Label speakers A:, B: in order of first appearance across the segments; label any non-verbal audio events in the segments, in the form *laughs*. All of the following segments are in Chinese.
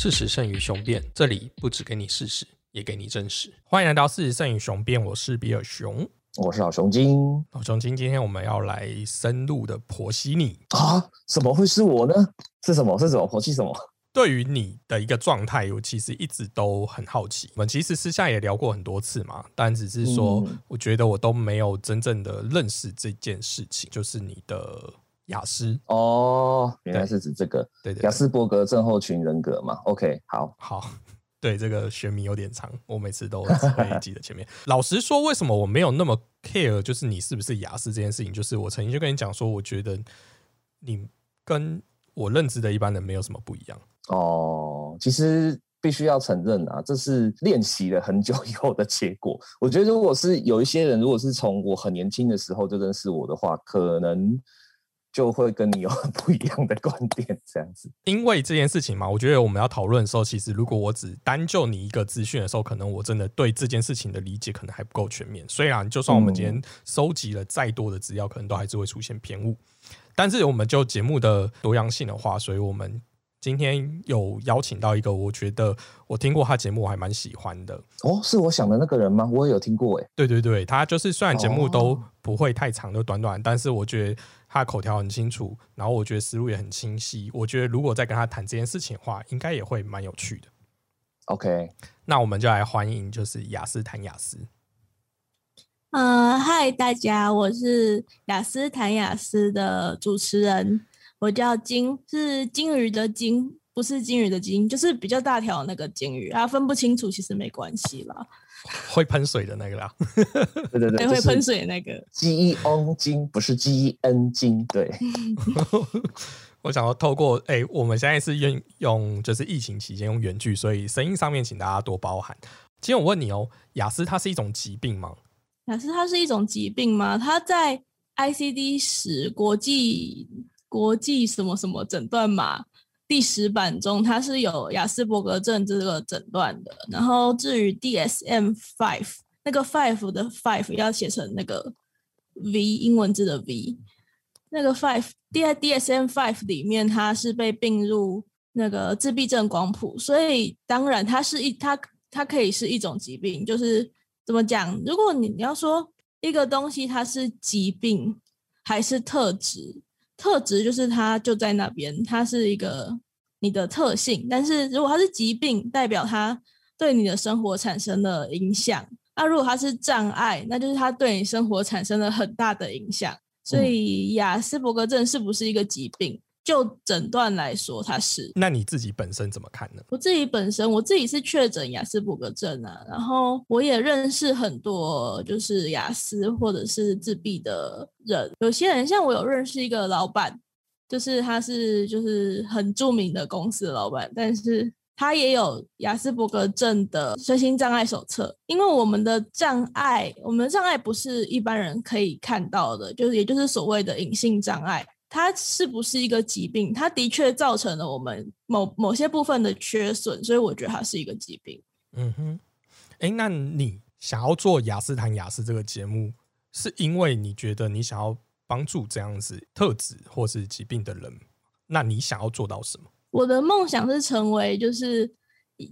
A: 事实胜于雄辩，这里不只给你事实，也给你真实。欢迎来到事实胜于雄辩，我是比尔熊。
B: 我是老熊精
A: 老熊精，今天我们要来深入的剖析你。
B: 啊！怎么会是我呢？是什么？是什么？剖析什么？*laughs*
A: 对于你的一个状态，我其实一直都很好奇。我们其实私下也聊过很多次嘛，但只是说，
B: 嗯
A: 我觉得我都没有真正的认识这件事情，就是你的雅思。
B: 哦，原来是指这个
A: 对对对
B: 雅斯伯格症候群人格嘛？OK，好，
A: 好，对这个学名有点长，我每次都只会记得前面。*laughs* 老实说，为什么我没有那么 care，就是你是不是雅思这件事情？就是我曾经就跟你讲说，我觉得你跟我认知的一般人没有什么不一样。
B: 哦，其实必须要承认啊，这是练习了很久以后的结果。我觉得，如果是有一些人，如果是从我很年轻的时候就认识我的话，可能就会跟你有很不一样的观点，这样子。
A: 因为这件事情嘛，我觉得我们要讨论的时候，其实如果我只单就你一个资讯的时候，可能我真的对这件事情的理解可能还不够全面。虽然就算我们今天收集了再多的资料，可能都还是会出现偏误。但是我们就节目的多样性的话，所以我们今天有邀请到一个，我觉得我听过他节目，我还蛮喜欢的。
B: 哦，是我想的那个人吗？我也有听过，哎，
A: 对对对，他就是虽然节目都
B: 哦
A: 不会太长，就短短，但是我觉得他的口条很清楚，然后我觉得思路也很清晰。我觉得如果再跟他谈这件事情的话，应该也会蛮有趣的。
B: OK，
A: 那我们就来欢迎，就是雅思谈雅思。
C: 呃，嗨，大家，我是雅思谈雅思的主持人，我叫金，是金鱼的金，不是金鱼的金，就是比较大条那个金鱼啊，分不清楚其实没关系啦，*laughs*
A: 会喷水的那个啦，*laughs*
B: 对对对，
C: 对，会喷水的那个
B: ，G E N 金不是 G E N 金，对，*laughs*
A: 我想要透过哎、我们现在是用用就是疫情期间用原句，所以声音上面请大家多包涵。今天我问你哦，雅思它是一种疾病吗？
C: 雅思它是一种疾病吗？它在 ICD 十国际国际什么什么诊断码第十版中，它是有雅斯伯格症这个诊断的。然后至于 DSM five 那个 five 的 five 要写成那个 V 英文字的 V，那个 five 在 DSM five 里面它是被并入那个自闭症光谱，所以当然它是一它它可以是一种疾病，就是怎么讲？如果你你要说一个东西它是疾病还是特质，特质就是它就在那边，它是一个你的特性。但是如果它是疾病，代表它对你的生活产生了影响。那如果它是障碍，那就是它对你生活产生了很大的影响。所以雅斯伯格症是不是一个疾病？就诊断来说，它是。
A: 那你自己本身怎么看呢？
C: 我自己本身我自己是确诊雅斯伯格症啊，然后我也认识很多就是雅思或者是自闭的人，有些人像我有认识一个老板，就是他是就是很著名的公司的老板，但是他也有雅斯伯格症的身心障碍手册，因为我们的障碍，我们的障碍不是一般人可以看到的，就是也就是所谓的隐性障碍。它是不是一个疾病？它的确造成了我们某某些部分的缺损，所以我觉得它是一个疾病。
A: 嗯哼，哎、那你想要做雅思谈雅思这个节目，是因为你觉得你想要帮助这样子特质或是疾病的人？那你想要做到什么？
C: 我的梦想是成为就是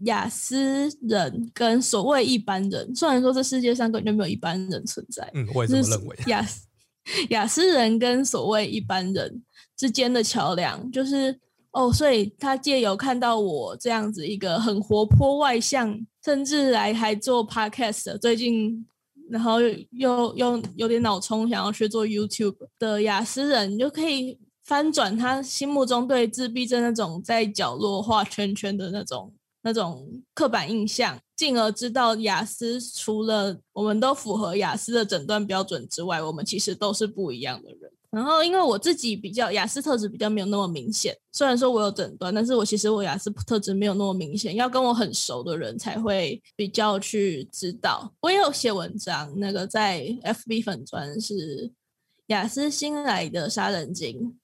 C: 雅思人跟所谓一般人，虽然说这世界上根本就没有一般人存在，
A: 嗯，我也这么认为。
C: 雅思 *laughs* 雅思人跟所谓一般人之间的桥梁，就是哦，所以他借由看到我这样子一个很活泼外向，甚至来还做 podcast，最近然后又又有点脑冲，想要去做 YouTube 的雅思人，你就可以翻转他心目中对自闭症那种在角落画圈圈的那种那种刻板印象，进而知道雅思除了我们都符合雅思的诊断标准之外，我们其实都是不一样的人。然后，因为我自己比较雅思特质比较没有那么明显，虽然说我有诊断，但是我其实我雅思特质没有那么明显，要跟我很熟的人才会比较去知道。我也有写文章，那个在 FB 粉专是雅思新来的杀人精，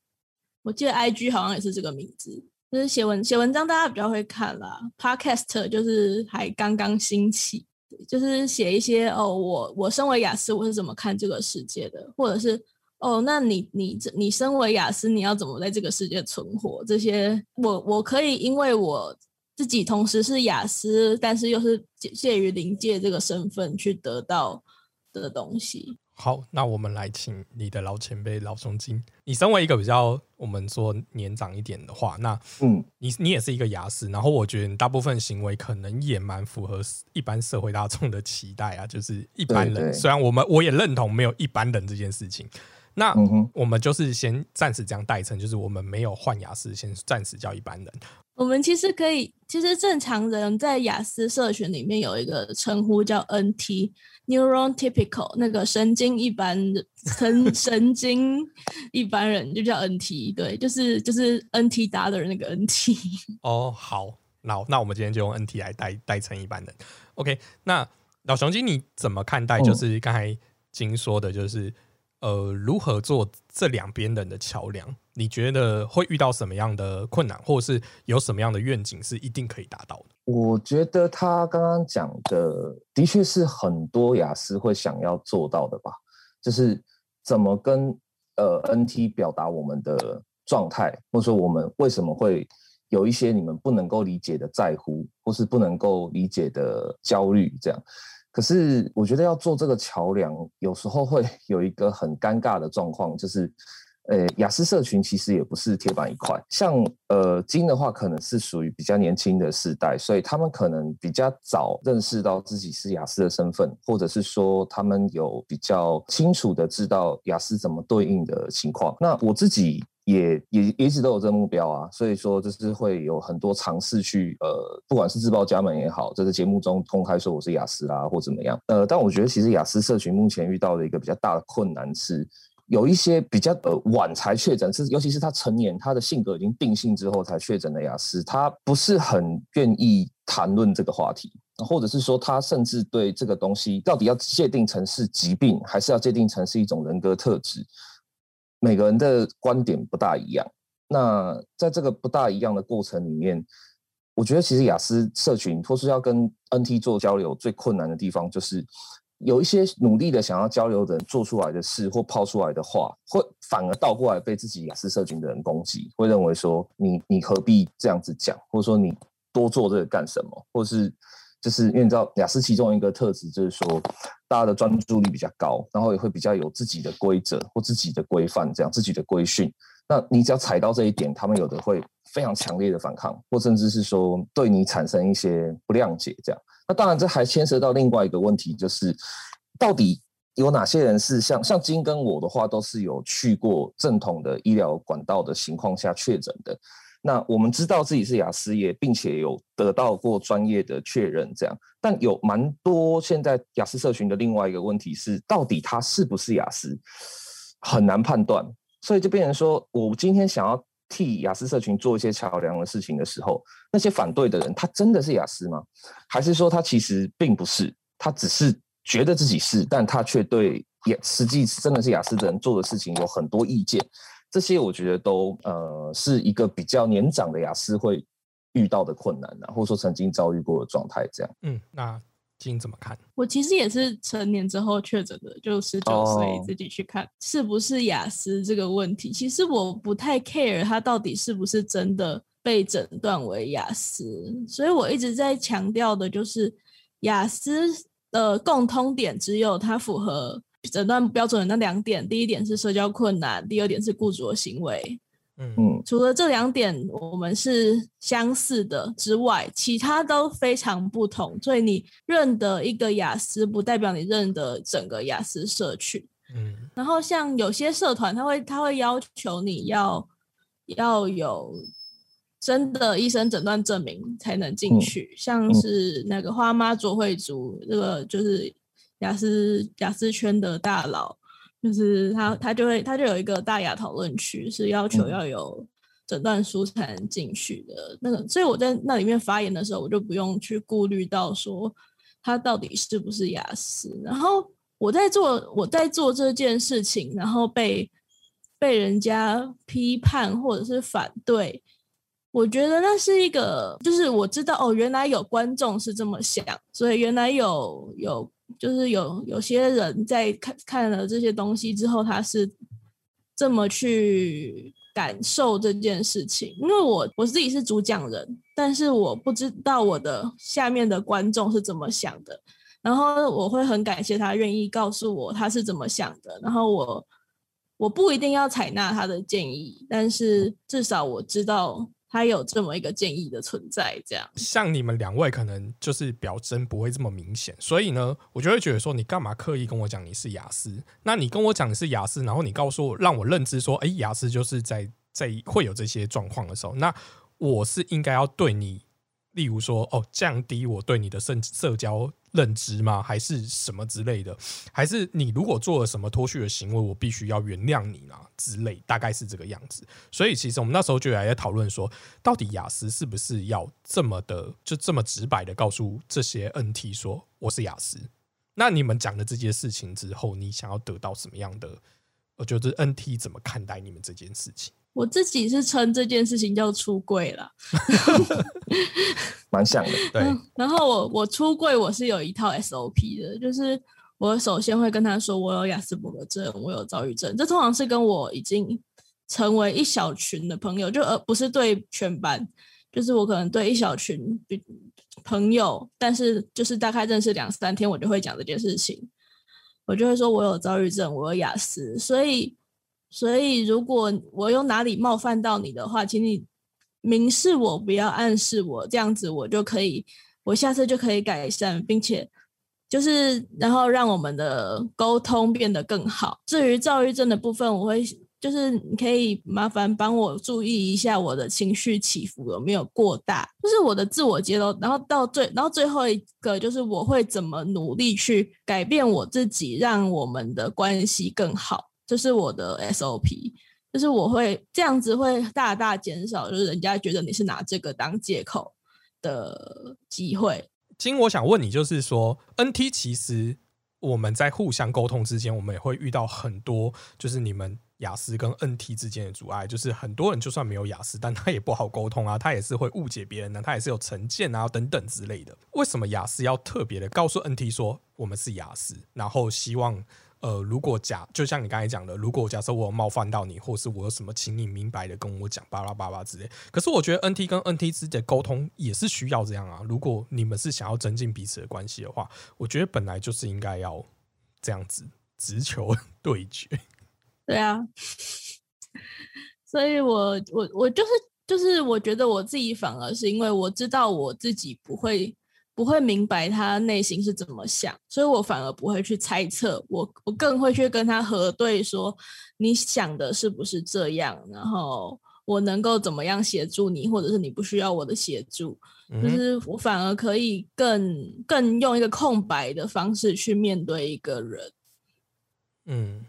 C: 我记得 IG 好像也是这个名字。就是写文写文章，大家比较会看啦。Podcast 就是还刚刚兴起，就是写一些哦，我我身为雅思，我是怎么看这个世界的，或者是哦，那你你这你身为雅思，你要怎么在这个世界存活？这些我我可以因为我自己同时是雅思，但是又是介介于临界这个身份去得到的东西。
A: 好，那我们来请你的老前辈老兄金。你身为一个比较我们说年长一点的话，那
B: 嗯，
A: 你你也是一个牙师，然后我觉得你大部分行为可能也蛮符合一般社会大众的期待啊，就是一般人。
B: 对对
A: 虽然我们我也认同没有一般人这件事情，那
B: 嗯
A: 我们就是先暂时这样代称，就是我们没有换雅思，先暂时叫一般人。
C: 我们其实可以，其实正常人在雅思社群里面有一个称呼叫 NT Neuron Typical，那个神经一般人神 *laughs* 神经一般人就叫 NT，对，就是就是 NT 答的人那个 NT。
A: 哦，好，那那我们今天就用 NT 来代代称一般人。OK，那老熊金你怎么看待？
B: 嗯
A: 就是刚才金说的，就是、呃，如何做这两边人的桥梁？你觉得会遇到什么样的困难，或者是有什么样的愿景是一定可以达到的？
B: 我觉得他刚刚讲的的确是很多雅思会想要做到的吧，就是怎么跟呃 NT 表达我们的状态，或者说我们为什么会有一些你们不能够理解的在乎，或是不能够理解的焦虑这样。可是我觉得要做这个桥梁，有时候会 *laughs* 有一个很尴尬的状况，就是。呃，雅思社群其实也不是铁板一块，像呃金的话，可能是属于比较年轻的世代，所以他们可能比较早认识到自己是雅思的身份，或者是说他们有比较清楚的知道雅思怎么对应的情况。那我自己也也一直都有这个目标啊，所以说就是会有很多尝试去呃，不管是自报家门也好，这个节目中公开说我是雅思啦，或怎么样。呃，但我觉得其实雅思社群目前遇到的一个比较大的困难是。有一些比较呃晚才确诊，是尤其是他成年，他的性格已经定性之后才确诊的雅思，他不是很愿意谈论这个话题，或者是说他甚至对这个东西到底要界定成是疾病，还是要界定成是一种人格特质，每个人的观点不大一样。那在这个不大一样的过程里面，我觉得其实雅思社群或是要跟 NT 做交流，最困难的地方就是。有一些努力的想要交流的人做出来的事或抛出来的话，会反而倒过来被自己雅思社群的人攻击，会认为说你你何必这样子讲，或者说你多做这个干什么，或是就是因为你知道雅思其中一个特质就是说大家的专注力比较高，然后也会比较有自己的规则或自己的规范，这样自己的规训。那你只要踩到这一点，他们有的会非常强烈的反抗，或甚至是说对你产生一些不谅解，这样。那当然，这还牵涉到另外一个问题，就是到底有哪些人是像像金跟我的话，都是有去过正统的医疗管道的情况下确诊的。那我们知道自己是雅思也，并且有得到过专业的确认，这样。但有蛮多现在雅思社群的另外一个问题是，到底他是不是雅思，很难判断。所以就变成说，我今天想要替雅思社群做一些桥梁的事情的时候，那些反对的人，他真的是雅思吗？还是说他其实并不是，他只是觉得自己是，但他却对也实际真的是雅思的人做的事情有很多意见？这些我觉得都呃是一个比较年长的雅思会遇到的困难啊，或者说曾经遭遇过的状态这样。
A: 嗯，那金怎么看？
C: 我其实也是成年之后确诊的，就十九岁
B: 哦
C: 自己去看是不是雅思这个问题。其实我不太 care 他到底是不是真的被诊断为雅思，所以我一直在强调的就是雅思的共通点只有它符合诊断标准的那两点，第一点是社交困难，第二点是雇主的行为。
A: 嗯
B: 嗯
C: 除了这两点我们是相似的之外，其他都非常不同。所以你认得一个雅思，不代表你认得整个雅思社群。
A: 嗯
C: 然后像有些社团，他会他会要求你要要有真的医生诊断证明才能进
B: 嗯
C: 去，像
B: 嗯
C: 是那个花妈卓慧族，这个就是雅思雅思圈的大佬，就是他他就会他就有一个大雅讨论区，是要求
B: 嗯
C: 要有诊断书才能进去的那个，所以我在那里面发言的时候，我就不用去顾虑到说他到底是不是雅思，然后。我在做我在做这件事情，然后被被人家批判或者是反对，我觉得那是一个，就是我知道哦，原来有观众是这么想，所以原来有有就是有有些人在看看了这些东西之后，他是这么去感受这件事情，因为我我自己是主讲人，但是我不知道我的下面的观众是怎么想的。然后我会很感谢他愿意告诉我他是怎么想的，然后我我不一定要采纳他的建议，但是至少我知道他有这么一个建议的存在。这样，
A: 像你们两位可能就是表征不会这么明显，所以呢，我就会觉得说，你干嘛刻意跟我讲你是雅思？那你跟我讲你是雅思，然后你告诉我让我认知说，哎，雅思就是在在会有这些状况的时候，那我是应该要对你。例如说，哦，降低我对你的社社交认知吗？还是什么之类的？还是你如果做了什么脱序的行为，我必须要原谅你呢？之类，大概是这个样子。所以，其实我们那时候就还在讨论说，到底雅思是不是要这么的，就这么直白的告诉这些 NT 说我是雅思？那你们讲了这件事情之后，你想要得到什么样的？我觉得 NT 怎么看待你们这件事情？
C: 我自己是称这件事情叫出柜了 *laughs* *laughs*
B: 蛮像的。
A: 对，
C: 然后我我出柜我是有一套 SOP 的，就是我首先会跟他说我有雅斯伯格症，我有躁郁症。这通常是跟我已经成为一小群的朋友，就而不是对全班，就是我可能对一小群朋友，但是就是大概认识两三天，我就会讲这件事情，我就会说我有躁郁症，我有雅思，所以。所以，如果我有哪里冒犯到你的话，请你明示我，不要暗示我，这样子我就可以，我下次就可以改善，并且就是然后让我们的沟通变得更好。至于躁郁症的部分，我会就是你可以麻烦帮我注意一下我的情绪起伏有没有过大，就是我的自我揭露，然后到最然后最后一个就是我会怎么努力去改变我自己，让我们的关系更好。这是我的 SOP，就是我会这样子，会大大减少，就是人家觉得你是拿这个当借口的机会。
A: 今我想问你，就是说，NT 其实我们在互相沟通之间，我们也会遇到很多，就是你们雅思跟 NT 之间的阻碍，就是很多人就算没有雅思，但他也不好沟通啊，他也是会误解别人呢，他也是有成见啊等等之类的。为什么雅思要特别的告诉 NT 说我们是雅思，然后希望？呃，如果假就像你刚才讲的，如果假设我冒犯到你，或是我有什么，请你明白的跟我讲，巴拉巴拉之类。可是我觉得 NT 跟 NT 之间的沟通也是需要这样啊。如果你们是想要增进彼此的关系的话，我觉得本来就是应该要这样子直球 *laughs* 对决。
C: 对啊，所以我我我就是就是我觉得我自己反而是因为我知道我自己不会。不会明白他内心是怎么想，所以我反而不会去猜测，我我更会去跟他核对，说你想的是不是这样，然后我能够怎么样协助你，或者是你不需要我的协助，就是我反而可以更更用一个空白的方式去面对一个人。
B: 嗯，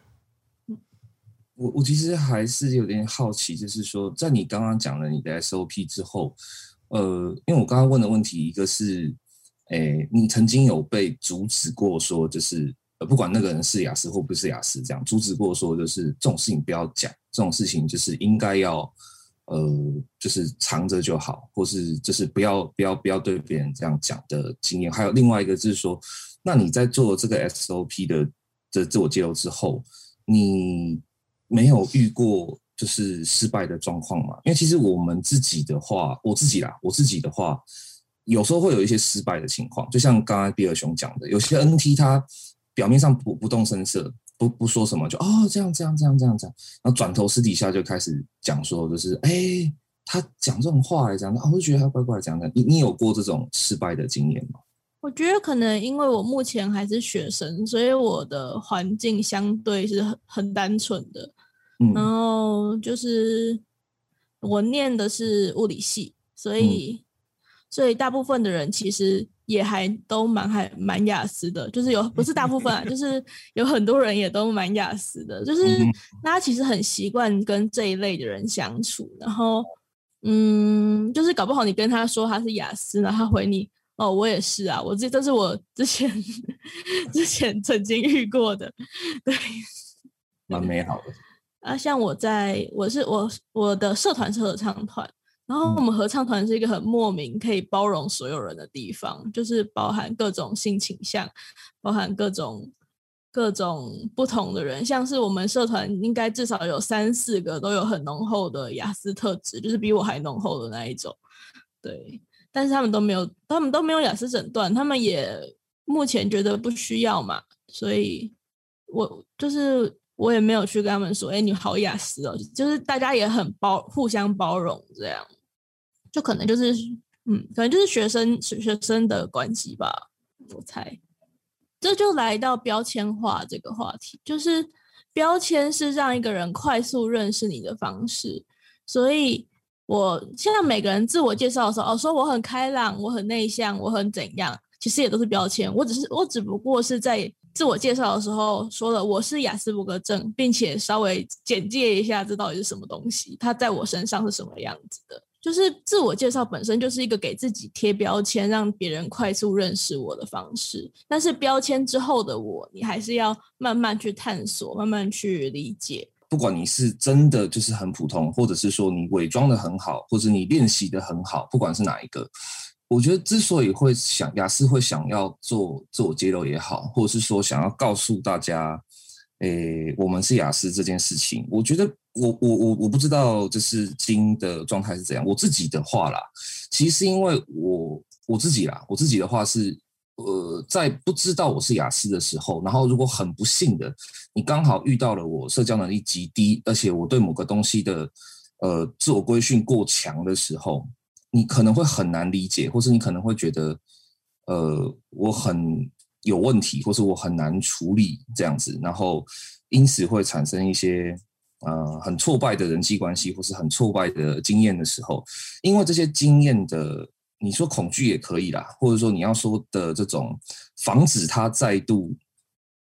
B: 我我其实还是有点好奇，就是说，在你刚刚讲了你的 SOP 之后，呃，因为我刚刚问的问题一个是。哎，你曾经有被阻止过说，就是呃，不管那个人是雅思或不是雅思，这样阻止过说，就是这种事情不要讲，这种事情就是应该要，呃，就是藏着就好，或是就是不要不要不要对别人这样讲的经验。还有另外一个就是说，那你在做这个 SOP 的的自我揭露之后，你没有遇过就是失败的状况吗？因为其实我们自己的话，我自己啦，我自己的话。有时候会有一些失败的情况，就像刚刚比尔熊讲的，有些 NT 他表面上不不动声色，不不说什么，就哦这样这样这样这样这样，然后转头私底下就开始讲说，就是哎他讲这种话来讲，啊我就觉得他怪怪讲的。你你有过这种失败的经验吗？
C: 我觉得可能因为我目前还是学生，所以我的环境相对是很很单纯的，然后就是我念的是物理系，所以。所以大部分的人其实也还都蛮还蛮雅思的，就是有不是大部分啊，就是有很多人也都蛮雅思的，就是大家其实很习惯跟这一类的人相处，然后嗯，就是搞不好你跟他说他是雅思，然后他回你哦，我也是啊，我这这是我之前 *laughs* 之前曾经遇过的，对，
B: 蛮美好的
C: 啊，像我在我是我我的社团是合唱团。然后我们合唱团是一个很莫名可以包容所有人的地方，就是包含各种性倾向，包含各种各种不同的人，像是我们社团应该至少有三四个都有很浓厚的雅思特质，就是比我还浓厚的那一种。对，但是他们都没有，他们都没有雅思诊断，他们也目前觉得不需要嘛，所以我就是我也没有去跟他们说，哎，你好雅思哦，就是大家也很包，互相包容这样，就可能就是嗯，可能就是学生学生的关系吧，我猜。这就来到标签化这个话题，就是标签是让一个人快速认识你的方式，所以。我现在每个人自我介绍的时候，哦，说我很开朗，我很内向，我很怎样，其实也都是标签。我只是我只不过是在自我介绍的时候说了我是雅斯伯格症，并且稍微简介一下这到底是什么东西，它在我身上是什么样子的。就是自我介绍本身就是一个给自己贴标签，让别人快速认识我的方式。但是标签之后的我，你还是要慢慢去探索，慢慢去理解。
B: 不管你是真的就是很普通，或者是说你伪装的很好，或者你练习的很好，不管是哪一个，我觉得之所以会想雅思会想要做自我揭露也好，或者是说想要告诉大家，诶，我们是雅思这件事情，我觉得我我我我不知道就是金的状态是怎样。我自己的话啦，其实是因为我我自己啦，我自己的话是。呃，在不知道我是雅思的时候，然后如果很不幸的，你刚好遇到了我社交能力极低，而且我对某个东西的呃自我规训过强的时候，你可能会很难理解，或是你可能会觉得呃我很有问题，或是我很难处理这样子，然后因此会产生一些呃很挫败的人际关系，或是很挫败的经验的时候，因为这些经验的。你说恐惧也可以啦，或者说你要说的这种防止它再度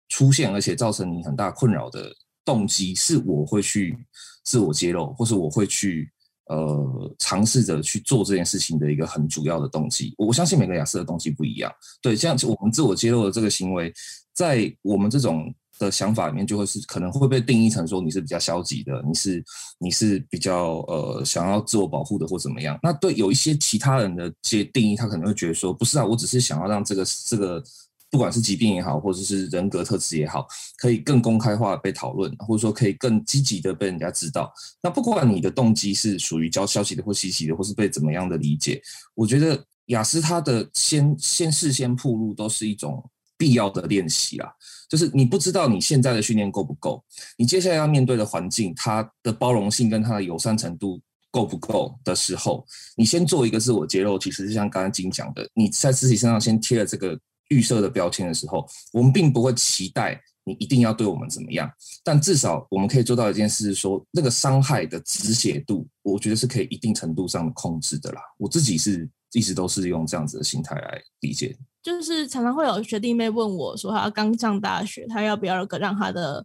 B: 出现，而且造成你很大困扰的动机，是我会去自我揭露，或是我会去呃尝试着去做这件事情的一个很主要的动机。我相信每个雅思的动机不一样，对，这样我们自我揭露的这个行为，在我们这种。的想法里面就会是可能会被定义成说你是比较消极的，你是你是比较呃想要自我保护的或怎么样？那对有一些其他人的些定义，他可能会觉得说不是啊，我只是想要让这个这个不管是疾病也好，或者是人格特质也好，可以更公开化被讨论，或者说可以更积极的被人家知道。那不管你的动机是属于交消息的或稀奇的，或是被怎么样的理解，我觉得雅思他的先先事先铺路都是一种必要的练习啦。就是你不知道你现在的训练够不够，你接下来要面对的环境，它的包容性跟它的友善程度够不够的时候，你先做一个自我揭露，其实是像刚刚金讲的，你在自己身上先贴了这个预设的标签的时候，我们并不会期待你一定要对我们怎么样，但至少我们可以做到一件事，是说那个伤害的止血度，我觉得是可以一定程度上的控制的啦。我自己是一直都是用这样子的心态来理解。
C: 就是常常会有学弟妹问我说，他刚上大学，他要不要让他的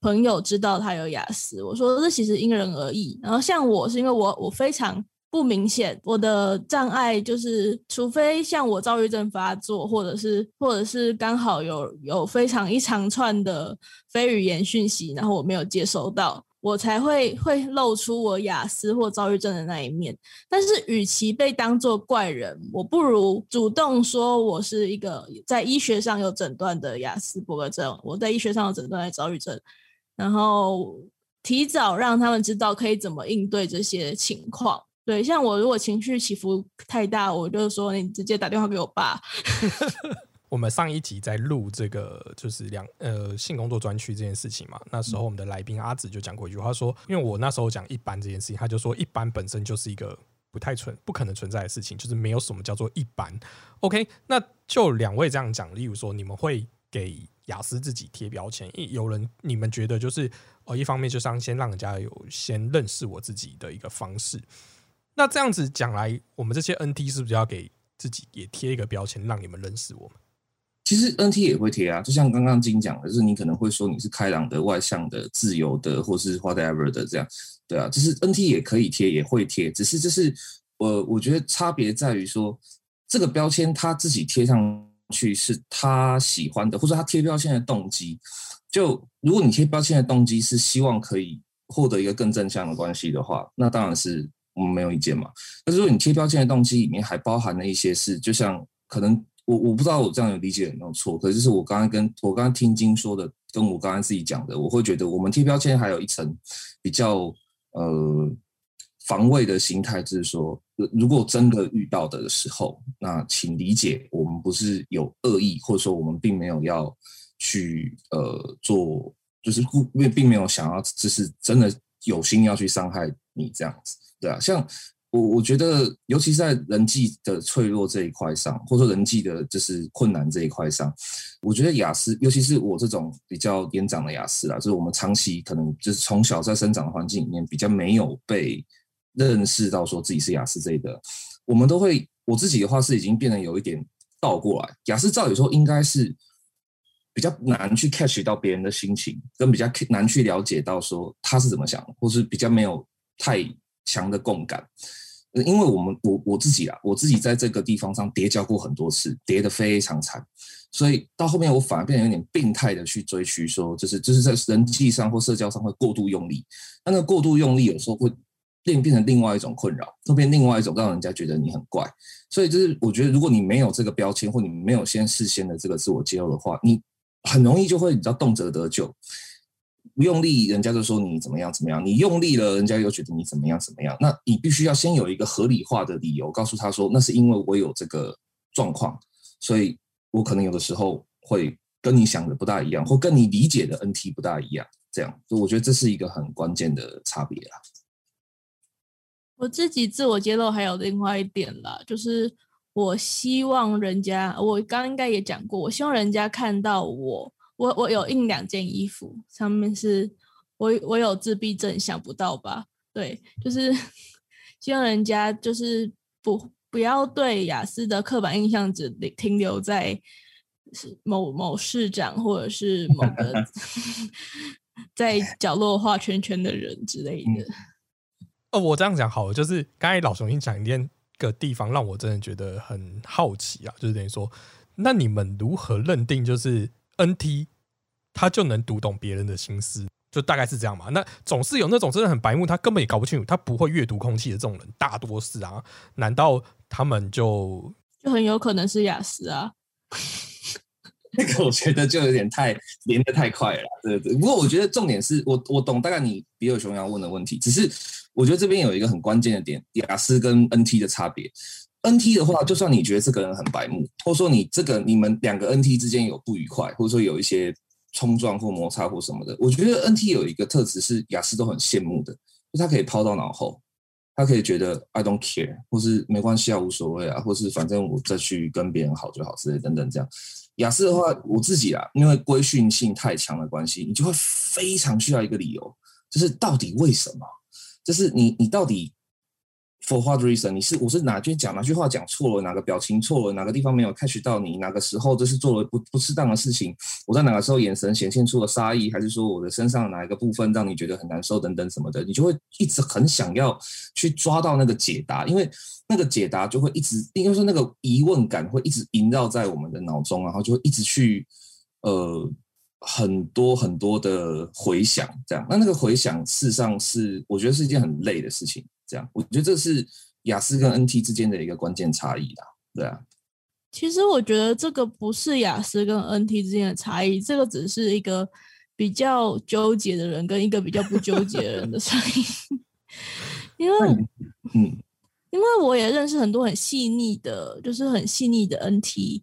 C: 朋友知道他有雅思？我说这其实因人而异。然后像我是因为我我非常不明显，我的障碍就是，除非像我躁郁症发作，或者是或者是刚好有有非常一长串的非语言讯息，然后我没有接收到。我才会会露出我雅思或躁郁症的那一面，但是与其被当作怪人，我不如主动说我是一个在医学上有诊断的雅思伯格症，我在医学上有诊断的躁郁症，然后提早让他们知道可以怎么应对这些情况。对，像我如果情绪起伏太大，我就说你直接打电话给我爸。*laughs*
A: 我们上一集在录这个就是两呃性工作专区这件事情嘛，那时候我们的来宾阿紫就讲过一句话，说因为我那时候讲一般这件事情，他就说一般本身就是一个不太存不可能存在的事情，就是没有什么叫做一般。OK，那就两位这样讲，例如说你们会给雅思自己贴标签，有人你们觉得就是哦一方面就是先让人家有先认识我自己的一个方式，那这样子讲来，我们这些 NT 是不是要给自己也贴一个标签，让你们认识我们？
B: 其实 NT 也会贴啊，就像刚刚金讲的，就是你可能会说你是开朗的、外向的、自由的，或是 whatever 的这样，对啊，就是 NT 也可以贴，也会贴，只是就是呃，我觉得差别在于说，这个标签他自己贴上去是他喜欢的，或者他贴标签的动机。就如果你贴标签的动机是希望可以获得一个更正向的关系的话，那当然是我们没有意见嘛。但是如果你贴标签的动机里面还包含了一些事，就像可能。我我不知道我这样有理解有没有错，可是是我刚刚跟我刚刚听金说的，跟我刚刚自己讲的，我会觉得我们贴标签还有一层比较呃防卫的心态，就是说，如果真的遇到的时候，那请理解我们不是有恶意，或者说我们并没有要去呃做，就是故并并没有想要，就是真的有心要去伤害你这样子，对啊，像。我我觉得，尤其是在人际的脆弱这一块上，或者说人际的就是困难这一块上，我觉得雅思，尤其是我这种比较年长的雅思啊，就是我们长期可能就是从小在生长的环境里面比较没有被认识到说自己是雅思这一个，我们都会，我自己的话是已经变得有一点倒过来，雅思照理说应该是比较难去 catch 到别人的心情，跟比较难去了解到说他是怎么想，或是比较没有太。强的共感，因为我们我我自己啊，我自己在这个地方上跌跤过很多次，跌得非常惨，所以到后面我反而变得有点病态的去追求，说就是就是在人际上或社交上会过度用力，那那过度用力有时候会变变成另外一种困扰，会变另外一种让人家觉得你很怪，所以就是我觉得如果你没有这个标签，或你没有先事先的这个自我揭露的话，你很容易就会你知道动辄得咎。不用力，人家就说你怎么样怎么样；你用力了，人家又觉得你怎么样怎么样。那你必须要先有一个合理化的理由，告诉他说，那是因为我有这个状况，所以我可能有的时候会跟你想的不大一样，或跟你理解的 NT 不大一样。这样，所以我觉得这是一个很关键的差别啦。
C: 我自己自我揭露还有另外一点啦，就是我希望人家，我刚应该也讲过，我希望人家看到我。我我有印两件衣服，上面是我我有自闭症，想不到吧？对，就是 *laughs* 希望人家就是不不要对雅思的刻板印象只停留在是某某市长或者是某个 *laughs* *laughs* 在角落画圈圈的人之类的。
A: 哦，我这样讲好了，就是刚才老熊你讲一个地方，让我真的觉得很好奇啊，就是等于说，那你们如何认定就是？N T，他就能读懂别人的心思，就大概是这样嘛。那总是有那种真的很白目，他根本也搞不清楚，他不会阅读空气的这种人，大多是啊。难道他们就
C: 就很有可能是雅思啊？*laughs*
B: 那个我觉得就有点太连的太快了，对对。不过我觉得重点是我我懂大概你比尔熊要问的问题，只是我觉得这边有一个很关键的点，雅思跟 N T 的差别。N T 的话，就算你觉得这个人很白目，或者说你这个你们两个 N T 之间有不愉快，或者说有一些冲撞或摩擦或什么的，我觉得 N T 有一个特质是雅思都很羡慕的，就他可以抛到脑后，他可以觉得 I don't care，或是没关系啊，无所谓啊，或是反正我再去跟别人好就好之类等等这样。雅思的话，我自己啊，因为规训性太强的关系，你就会非常需要一个理由，就是到底为什么？就是你你到底。For what reason？你是我是哪句讲哪句话讲错了？哪个表情错了？哪个地方没有 catch 到你？哪个时候这是做了不不适当的事情？我在哪个时候眼神显现出了杀意？还是说我的身上哪一个部分让你觉得很难受？等等什么的，你就会一直很想要去抓到那个解答，因为那个解答就会一直，应该说那个疑问感会一直萦绕在我们的脑中，然后就会一直去呃很多很多的回想，这样。那那个回想事实上是我觉得是一件很累的事情。这样，我觉得这是雅思跟 NT 之间的一个关键差异啦。对啊，
C: 其实我觉得这个不是雅思跟 NT 之间的差异，这个只是一个比较纠结的人跟一个比较不纠结的人的差异。*laughs* 因为，嗯，因为我也认识很多很细腻的，就是很细腻的 NT，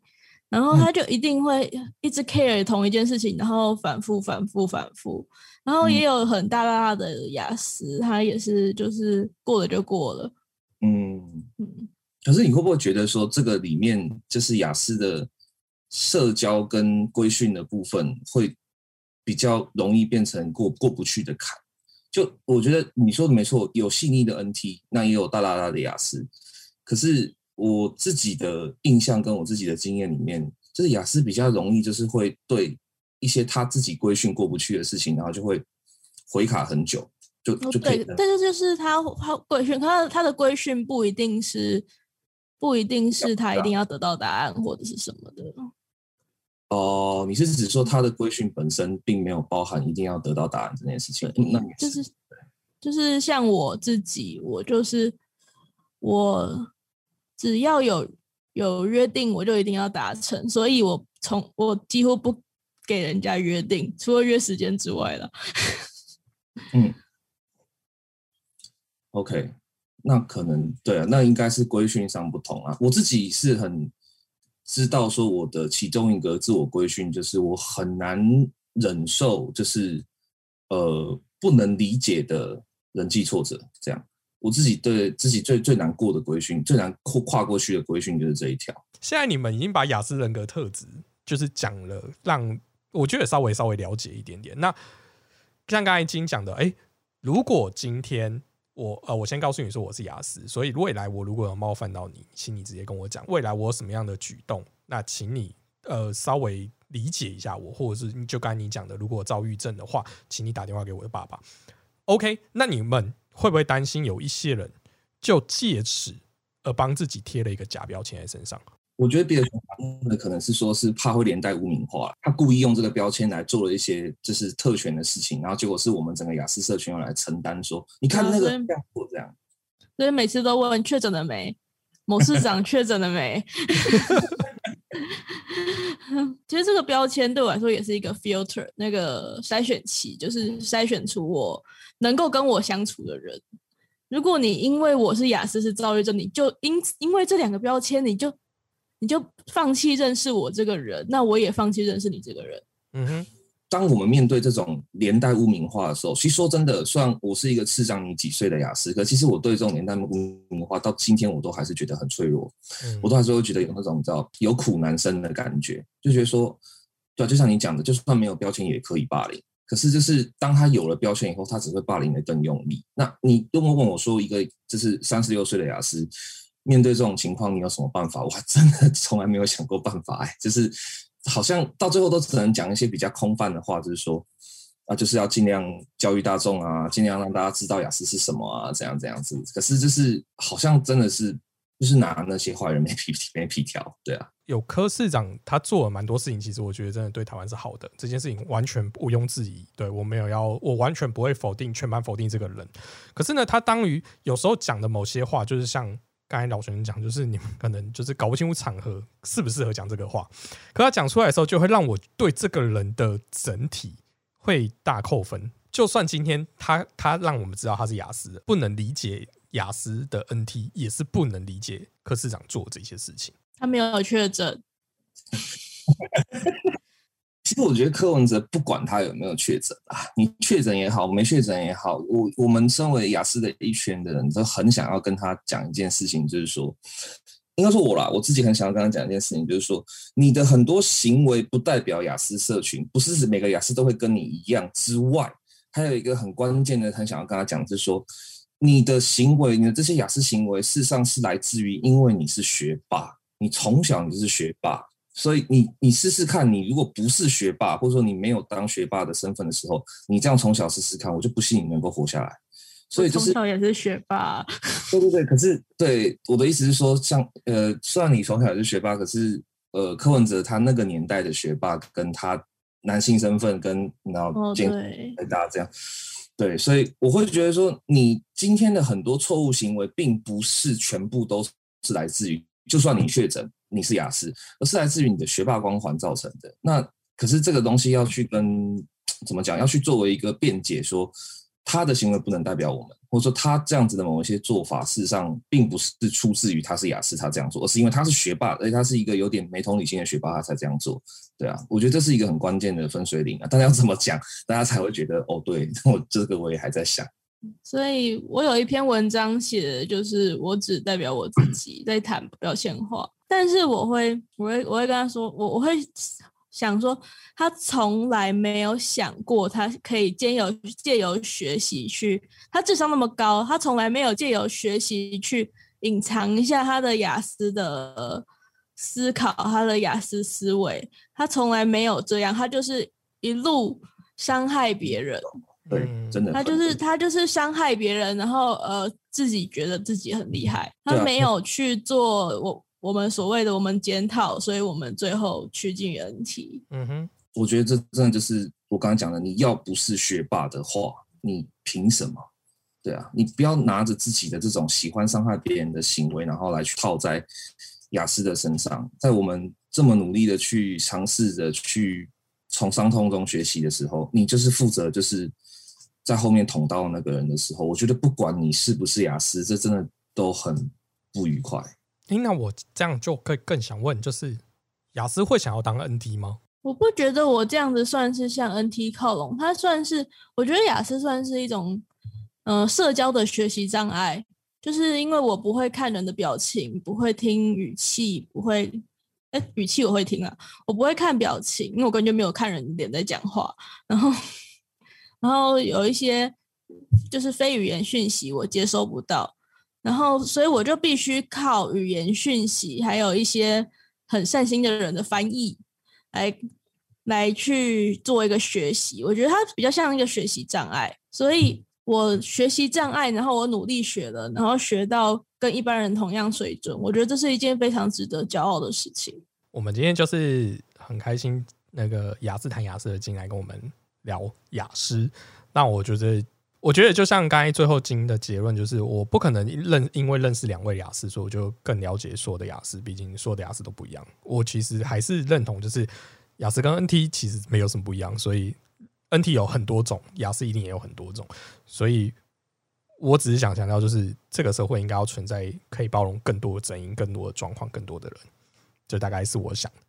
C: 然后他就一定会一直 care 同一件事情，然后反复、反复、反复。然后也有很大大的雅思，他也是就是过了就过了。
B: 嗯嗯。可是你会不会觉得说，这个里面就是雅思的社交跟规训的部分，会比较容易变成过过不去的坎？就我觉得你说的没错，有细腻的 NT，那也有大大大的雅思。可是我自己的印象跟我自己的经验里面，就是雅思比较容易，就是会对。一些他自己规训过不去的事情，然后就会回卡很久，就就
C: 对。但是就是他他规训，他他的规训不一定是不一定是他一定要得到答案或者是什么的。
B: 哦，你是指说他的规训本身并没有包含一定要得到答案这件事情？那
C: 就是就是像我自己，我就是我只要有有约定，我就一定要达成，所以我从我几乎不给人家约定，除了约时间之外了。*laughs*
B: 嗯，OK，那可能对啊，那应该是规训上不同啊。我自己是很知道说我的其中一个自我规训，就是我很难忍受，就是呃不能理解的人际挫折。这样，我自己对自己最最难过的规训，最难跨跨过去的规训就是这一条。
A: 现在你们已经把雅思人格特质就是讲了，让我觉得稍微稍微了解一点点。那像刚才金讲的，哎，如果今天我呃，我先告诉你说我是雅思，所以未来我如果有冒犯到你，请你直接跟我讲，未来我有什么样的举动，那请你呃稍微理解一下我，或者是就刚才你讲的，如果躁郁症的话，请你打电话给我的爸爸。OK，那你们会不会担心有一些人就借此而帮自己贴了一个假标签在身上？
B: 我觉得别的的可能是说，是怕会连带污名化，他故意用这个标签来做了一些就是特权的事情，然后结果是我们整个雅思社群要来承担。说你看那个这样做这样，
C: 所以每次都问确诊了没，某市长确诊了没？*laughs* *laughs* 其实这个标签对我来说也是一个 filter，那个筛选器，就是筛选出我能够跟我相处的人。如果你因为我是雅思是躁郁症，你就因因为这两个标签，你就。你就放弃认识我这个人，那我也放弃认识你这个人。
B: 嗯哼，当我们面对这种连带污名化的时候，其实说真的，虽然我是一个次长你几岁的雅思，可其实我对这种连带污名化到今天我都还是觉得很脆弱，我都还是会觉得有那种叫有苦难生的感觉，就觉得说，对，就像你讲的，就算没有标签也可以霸凌，可是就是当他有了标签以后，他只会霸凌的更用力。那你如果问我说一个就是三十六岁的雅思。面对这种情况，你有什么办法？我还真的从来没有想过办法哎，就是好像到最后都只能讲一些比较空泛的话，就是说啊，就是要尽量教育大众啊，尽量让大家知道雅思是什么啊，怎样怎样子。可是就是好像真的是就是拿那些坏人没皮没皮条，对啊。
A: 有柯市长他做了蛮多事情，其实我觉得真的对台湾是好的，这件事情完全毋庸置疑。对我没有要，我完全不会否定全盘否定这个人。可是呢，他当于有时候讲的某些话，就是像。刚才老学生讲，就是你们可能就是搞不清楚场合适不适合讲这个话，可他讲出来的时候，就会让我对这个人的整体会大扣分。就算今天他他让我们知道他是雅思，不能理解雅思的 NT，也是不能理解柯市长做这些事情。
C: 他没有确诊。
B: 其实我觉得柯文哲不管他有没有确诊啊，你确诊也好，没确诊也好，我我们身为雅思的一圈的人都很想要跟他讲一件事情，就是说，应该说我啦，我自己很想要跟他讲一件事情，就是说，你的很多行为不代表雅思社群，不是每个雅思都会跟你一样之外，还有一个很关键的，很想要跟他讲，就是说，你的行为，你的这些雅思行为，事实上是来自于因为你是学霸，你从小你就是学霸。所以你你试试看，你如果不是学霸，或者说你没有当学霸的身份的时候，你这样从小试试看，我就不信你能够活下来。所以就是
C: 从小也是学霸，
B: 对对对。可是对我的意思是说，像呃，虽然你从小也是学霸，可是呃，柯文哲他那个年代的学霸，跟他男性身份跟然后见太大这样，对，所以我会觉得说，你今天的很多错误行为，并不是全部都是来自于，就算你确诊。你是雅思，而是来自于你的学霸光环造成的。那可是这个东西要去跟怎么讲？要去作为一个辩解，说他的行为不能代表我们，或者说他这样子的某一些做法，事实上并不是出自于他是雅思他这样做，而是因为他是学霸，而且他是一个有点没同理心的学霸，他才这样做。对啊，我觉得这是一个很关键的分水岭啊！大家要怎么讲，大家才会觉得哦，对 *laughs* 我这个我也还在想。
C: 所以我有一篇文章写的就是我只代表我自己在谈表现化。但是我会，我会，我会跟他说，我我会想说，他从来没有想过，他可以借由借由学习去，他智商那么高，他从来没有借由学习去隐藏一下他的雅思的思考，他的雅思思维，他从来没有这样，他就是一路伤害别人，
B: 对，真的，
C: 他就是他就是伤害别人，然后呃，自己觉得自己很厉害，他没有去做我。我们所谓的我们检讨，所以我们最后趋近于 NT。
B: 嗯哼，我觉得这真的就是我刚刚讲的，你要不是学霸的话，你凭什么？对啊，你不要拿着自己的这种喜欢伤害别人的行为，然后来去套在雅思的身上，在我们这么努力的去尝试着去从伤痛中学习的时候，你就是负责就是在后面捅刀那个人的时候，我觉得不管你是不是雅思，这真的都很不愉快。
A: 哎，那我这样就可以更想问，就是雅思会想要当 NT 吗？
C: 我不觉得我这样子算是向 NT 靠拢，它算是我觉得雅思算是一种呃社交的学习障碍，就是因为我不会看人的表情，不会听语气，不会哎语气我会听啊，我不会看表情，因为我根本就没有看人脸在讲话，然后 *laughs* 然后有一些就是非语言讯息我接收不到，然后所以我就必须靠语言讯息，还有一些很善心的人的翻译来来去做一个学习。我觉得它比较像一个学习障碍，所以我学习障碍，然后我努力学了，然后学到跟一般人同样水准，我觉得这是一件非常值得骄傲的事情。
A: 我们今天就是很开心，那个雅思谈雅思的进来跟我们聊雅思。那我觉得，我觉得就像刚才最后金的结论，就是我不可能认因为认识两位雅思，所以我就更了解所有的雅思。毕竟所有的雅思都不一样。我其实还是认同，就是雅思跟 NT 其实没有什么不一样，所以 NT 有很多种，雅思一定也有很多种。所以我只是想强调，就是这个社会应该要存在可以包容更多的声音、更多的状况、更多的人。这大概是我想的。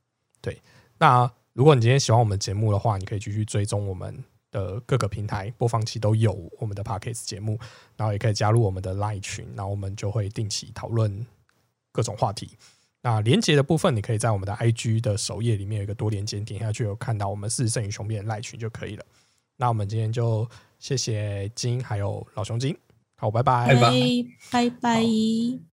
A: 对，那如果你今天喜欢我们节目的话，你可以继续追踪我们的各个平台播放器都有我们的 podcast 节目，然后也可以加入我们的 Line 群，然后我们就会定期讨论各种话题。那连接的部分，你可以在我们的 IG 的首页里面有一个多连接，点下去有看到我们是胜与雄辩的赖群就可以了。那我们今天就谢谢金还有老熊金，好，拜拜，
C: 拜拜。